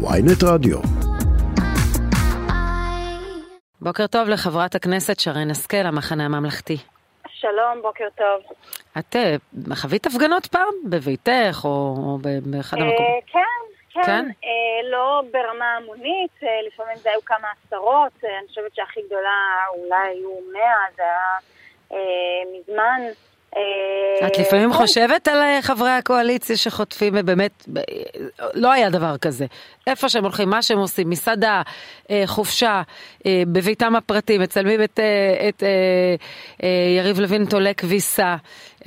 ויינט רדיו. בוקר טוב לחברת הכנסת שרן השכל, המחנה הממלכתי. שלום, בוקר טוב. את אה, חווית הפגנות פעם? בביתך או, או באחד אה, המקומות? כן, כן. כן? אה, לא ברמה המונית, אה, לפעמים זה היו כמה עשרות, אה, אני חושבת שהכי גדולה אולי היו מאה, זה היה אה, מזמן. אה, את לפעמים כן. חושבת על אה, חברי הקואליציה שחוטפים, ובאמת, ב- לא היה דבר כזה. איפה שהם הולכים, מה שהם עושים, מסעדה, אה, חופשה, אה, בביתם הפרטי, מצלמים את, אה, את אה, אה, יריב לוין תולה כביסה.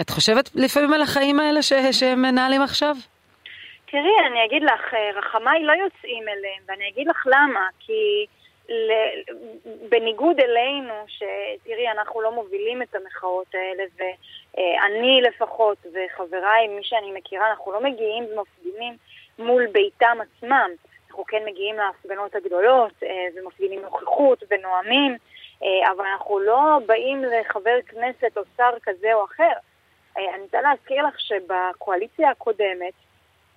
את חושבת לפעמים על החיים האלה ש- שהם מנהלים עכשיו? תראי, אני אגיד לך, אה, רחמיי לא יוצאים אליהם, ואני אגיד לך למה, כי ל... בניגוד אלינו, שתראי, אנחנו לא מובילים את המחאות האלה, ואני לפחות, וחבריי, מי שאני מכירה, אנחנו לא מגיעים ומפגינים מול ביתם עצמם. אנחנו כן מגיעים להפגנות הגדולות, אה, ומפגינים נוכחות ונואמים, אה, אבל אנחנו לא באים לחבר כנסת או שר כזה או אחר. אה, אני רוצה להזכיר לך שבקואליציה הקודמת,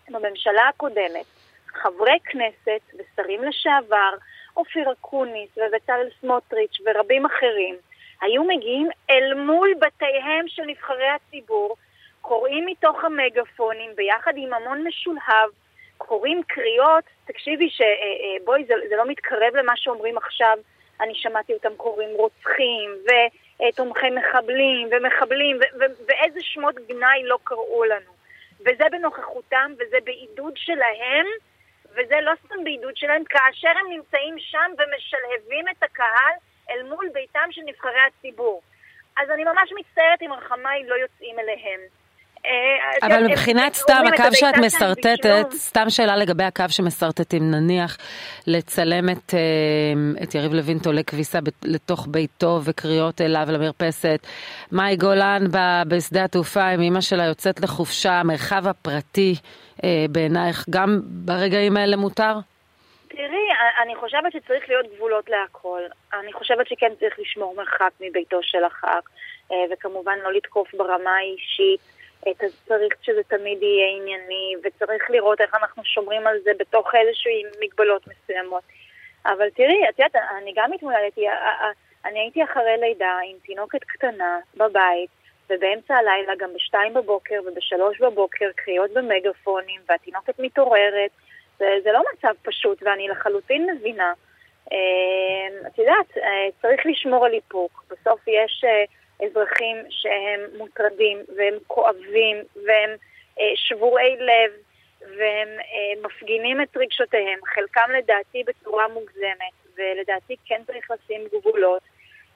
בממשלה הקודמת, חברי כנסת ושרים לשעבר, אופיר אקוניס ובצלאל סמוטריץ' ורבים אחרים, היו מגיעים אל מול בתיהם של נבחרי הציבור, קוראים מתוך המגפונים ביחד עם המון משולהב, קוראים קריאות, תקשיבי שבואי, זה, זה לא מתקרב למה שאומרים עכשיו, אני שמעתי אותם קוראים רוצחים ותומכי מחבלים ומחבלים ו- ו- ואיזה שמות גנאי לא קראו לנו. וזה בנוכחותם וזה בעידוד שלהם, וזה לא סתם בעידוד שלהם, כאשר הם נמצאים שם ומשלהבים את הקהל אל מול ביתם של נבחרי הציבור. אז אני ממש מצטערת אם רחמיי לא יוצאים אליהם. אה, אבל מבחינת סתם, הקו שאת בישלו. סתם שאלה לגבי הקו שמשרטטים, נניח לצלם את, אה, את יריב לוין תולה כביסה לתוך ביתו וקריאות אליו למרפסת, מאי גולן בשדה התעופה עם אמא שלה יוצאת לחופשה, המרחב הפרטי אה, בעינייך, גם ברגעים האלה מותר? תראי, אני חושבת שצריך להיות גבולות להכל. אני חושבת שכן צריך לשמור מרחק מביתו של הח"כ, אה, וכמובן לא לתקוף ברמה האישית. אה, צריך שזה תמיד יהיה ענייני, וצריך לראות איך אנחנו שומרים על זה בתוך איזשהן מגבלות מסוימות. אבל תראי, את יודעת, אני גם התמודדתי, אני הייתי אחרי לידה עם תינוקת קטנה בבית, ובאמצע הלילה, גם בשתיים בבוקר ובשלוש בבוקר, קריאות במגפונים, והתינוקת מתעוררת. זה, זה לא מצב פשוט, ואני לחלוטין מבינה. אה, את יודעת, אה, צריך לשמור על איפוק. בסוף יש אה, אזרחים שהם מוטרדים, והם כואבים, והם אה, שבורי לב, והם אה, מפגינים את רגשותיהם, חלקם לדעתי בצורה מוגזמת, ולדעתי כן צריך לשים גבולות.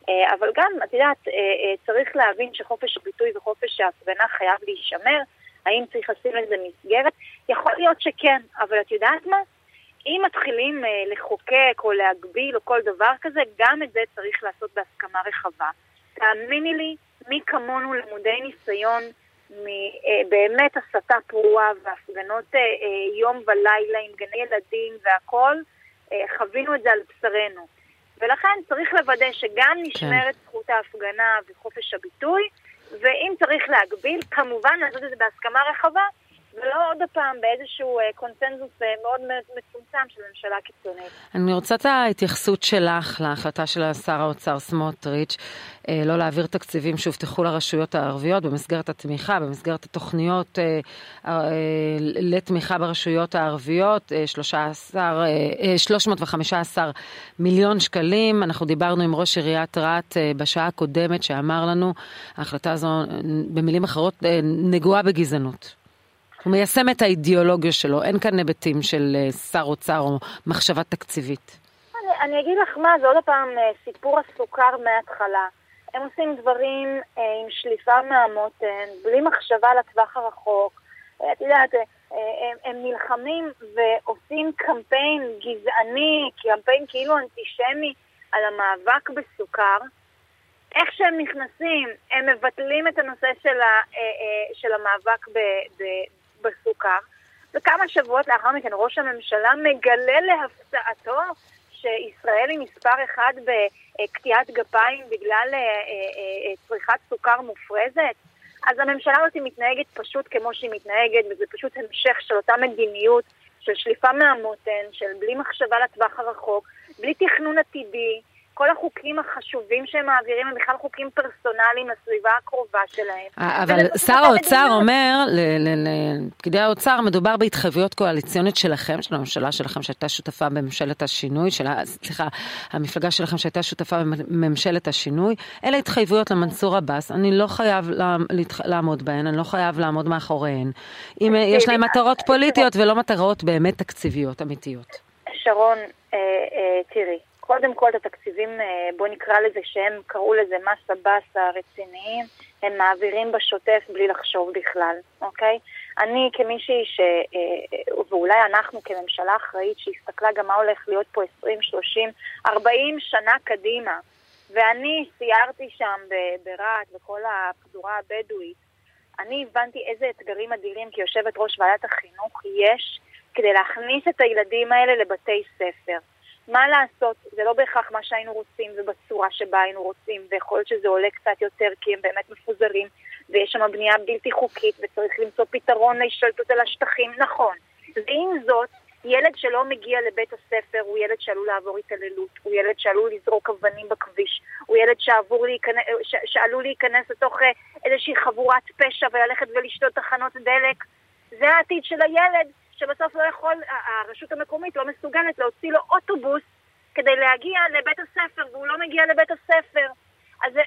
אה, אבל גם, את יודעת, אה, אה, צריך להבין שחופש הביטוי וחופש ההפגנה חייב להישמר. האם צריך לשים לזה מסגרת? יכול להיות שכן, אבל את יודעת מה? אם מתחילים אה, לחוקק או להגביל או כל דבר כזה, גם את זה צריך לעשות בהסכמה רחבה. תאמיני לי, מי כמונו למודי ניסיון מבאמת הסתה פרועה והפגנות אה, אה, יום ולילה עם גני ילדים והכול, אה, חווינו את זה על בשרנו. ולכן צריך לוודא שגם נשמרת כן. זכות ההפגנה וחופש הביטוי, ואם צריך להגביל, כמובן לעשות את זה בהסכמה רחבה, ולא עוד פעם באיזשהו אה, קונצנזוס אה, מאוד מצומצם של ממשלה קיצונית. אני רוצה את ההתייחסות שלך להחלטה של שר האוצר סמוטריץ' אה, לא להעביר תקציבים שהובטחו לרשויות הערביות במסגרת התמיכה, במסגרת התוכניות לתמיכה ברשויות הערביות, אה, 13, אה, 315 מיליון שקלים. אנחנו דיברנו עם ראש עיריית רהט בשעה הקודמת שאמר לנו, ההחלטה הזו במילים אחרות נגועה בגזענות. הוא מיישם את האידיאולוגיה שלו, אין כאן היבטים של שר אוצר או מחשבה תקציבית. אני, אני אגיד לך מה, זה עוד פעם סיפור הסוכר מההתחלה. הם עושים דברים אה, עם שליפה מהמותן, בלי מחשבה לטווח הרחוק. אה, את יודעת, אה, הם, הם נלחמים ועושים קמפיין גזעני, קמפיין כאילו אנטישמי על המאבק בסוכר. איך שהם נכנסים, הם מבטלים את הנושא של, ה, של המאבק ב, ב, בסוכר, וכמה שבועות לאחר מכן ראש הממשלה מגלה להפתעתו שישראל היא מספר אחד בקטיעת גפיים בגלל צריכת סוכר מופרזת. אז הממשלה הזאת מתנהגת פשוט כמו שהיא מתנהגת, וזה פשוט המשך של אותה מדיניות של שליפה מהמותן, של בלי מחשבה לטווח הרחוק, בלי תכנון עתידי, כל החוקים החשובים שהם מעבירים הם בכלל חוקים פרסונליים לסביבה הקרובה שלהם. אה, אבל שר האוצר אומר לפקידי האוצר, מדובר בהתחייבויות קואליציונית שלכם, של הממשלה שלכם שהייתה שותפה בממשלת השינוי, של, סליחה, המפלגה שלכם שהייתה שותפה בממשלת השינוי. אלה התחייבויות למנסור עבאס, אני לא חייב לעמוד בהן, אני לא חייב לעמוד מאחוריהן. אם יש להם מטרות פוליטיות ולא מטרות באמת תקציביות אמיתיות. שרון, אה, אה, תראי. קודם כל את התקציבים, אה, בוא נקרא לזה שהם קראו לזה מסה באסה רציניים, הם מעבירים בשוטף בלי לחשוב בכלל, אוקיי? אני כמישהי ש... אה, ואולי אנחנו כממשלה אחראית שהסתכלה גם מה הולך להיות פה 20, 30, 40 שנה קדימה, ואני סיירתי שם ברהט, בכל הפזורה הבדואית, אני הבנתי איזה אתגרים אדירים כיושבת ראש ועדת החינוך יש כדי להכניס את הילדים האלה לבתי ספר. מה לעשות, זה לא בהכרח מה שהיינו רוצים ובצורה שבה היינו רוצים, ויכול להיות שזה עולה קצת יותר כי הם באמת מפוזרים, ויש שם בנייה בלתי חוקית וצריך למצוא פתרון להשתלטות על השטחים, נכון. ועם זאת, ילד שלא מגיע לבית הספר הוא ילד שעלול לעבור התעללות, הוא ילד שעלול לזרוק אבנים בכביש, הוא ילד להיכנס, ש, שעלול להיכנס לתוך אה, איזושהי חבורת פשע וללכת ולשתות תחנות דלק. זה העתיד של הילד, שבסוף לא יכול, הרשות המקומית לא מסוגלת להוציא לו אוטובוס כדי להגיע לבית הספר, והוא לא מגיע לבית הספר. אז, אה,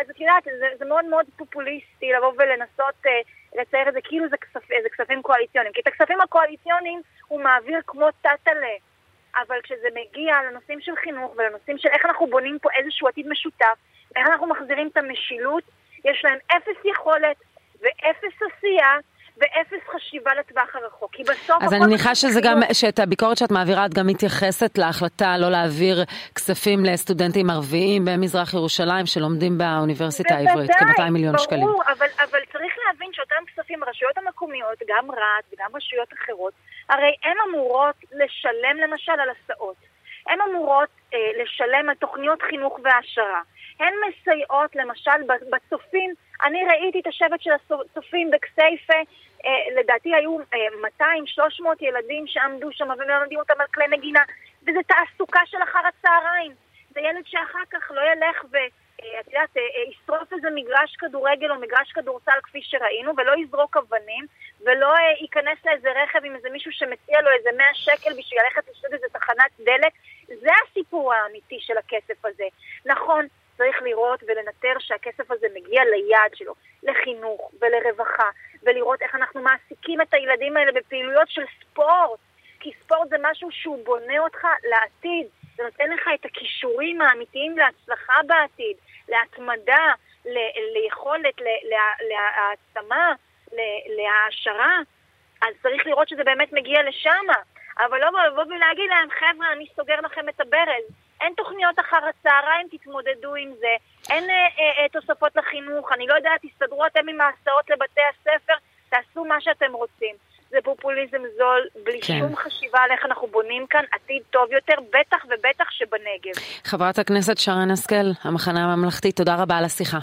אז את יודעת, זה, זה מאוד מאוד פופוליסטי לבוא ולנסות אה, לצייר את זה כאילו זה, כספ, זה כספים קואליציוניים. כי את הכספים הקואליציוניים הוא מעביר כמו טאטאלה. אבל כשזה מגיע לנושאים של חינוך ולנושאים של איך אנחנו בונים פה איזשהו עתיד משותף, איך אנחנו מחזירים את המשילות, יש להם אפס יכולת ואפס עשייה ואפס חשיבה לטווח הרחוק, כי בסוף... אז אני מניחה שזה גם, שאת הביקורת שאת מעבירה, את גם מתייחסת להחלטה לא להעביר כספים לסטודנטים ערביים במזרח ירושלים שלומדים באוניברסיטה העברית, כ-200 מיליון ברור, שקלים. ברור, אבל, אבל צריך להבין שאותם כספים, הרשויות המקומיות, גם רהט וגם רשויות אחרות, הרי הן אמורות לשלם למשל על הסעות. הן אמורות אה, לשלם על תוכניות חינוך והעשרה. הן מסייעות למשל בצופים, אני ראיתי את השבט של הצופים בכסייפה, אה, לדעתי היו אה, 200-300 ילדים שעמדו שם ומלמדים אותם על כלי נגינה, וזה תעסוקה של אחר הצהריים. זה ילד שאחר כך לא ילך ו... אה, את יודעת, אה, אה, ישרוף איזה מגרש כדורגל או מגרש כדורסל כפי שראינו, ולא יזרוק אבנים, ולא ייכנס לאיזה רכב עם איזה מישהו שמציע לו איזה 100 שקל בשביל ללכת לשתות איזה תחנת דלק. זה הסיפור האמיתי של הכסף הזה. נכון, צריך לראות ולנטר שהכסף הזה מגיע ליעד שלו, לחינוך ולרווחה, ולראות איך אנחנו מעסיקים את הילדים האלה בפעילויות של ספורט, כי ספורט זה משהו שהוא בונה אותך לעתיד, זה נותן לך את הכישורים האמיתיים להצלחה בעתיד, להתמדה, ל- ליכולת, להעצמה, להעשרה, אז צריך לראות שזה באמת מגיע לשם. אבל לא לבוא ולהגיד להם, חבר'ה, אני סוגר לכם את הברז. אין תוכניות אחר הצהריים, תתמודדו עם זה. אין אה, אה, אה, תוספות לחינוך, אני לא יודעת, תסתדרו אתם עם ההסעות לבתי הספר, תעשו מה שאתם רוצים. זה פופוליזם זול, בלי כן. שום חשיבה על איך אנחנו בונים כאן עתיד טוב יותר, בטח ובטח שבנגב. חברת הכנסת שרן השכל, המחנה הממלכתי, תודה רבה על השיחה.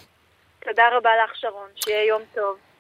תודה רבה לך, שרון. שיהיה יום טוב.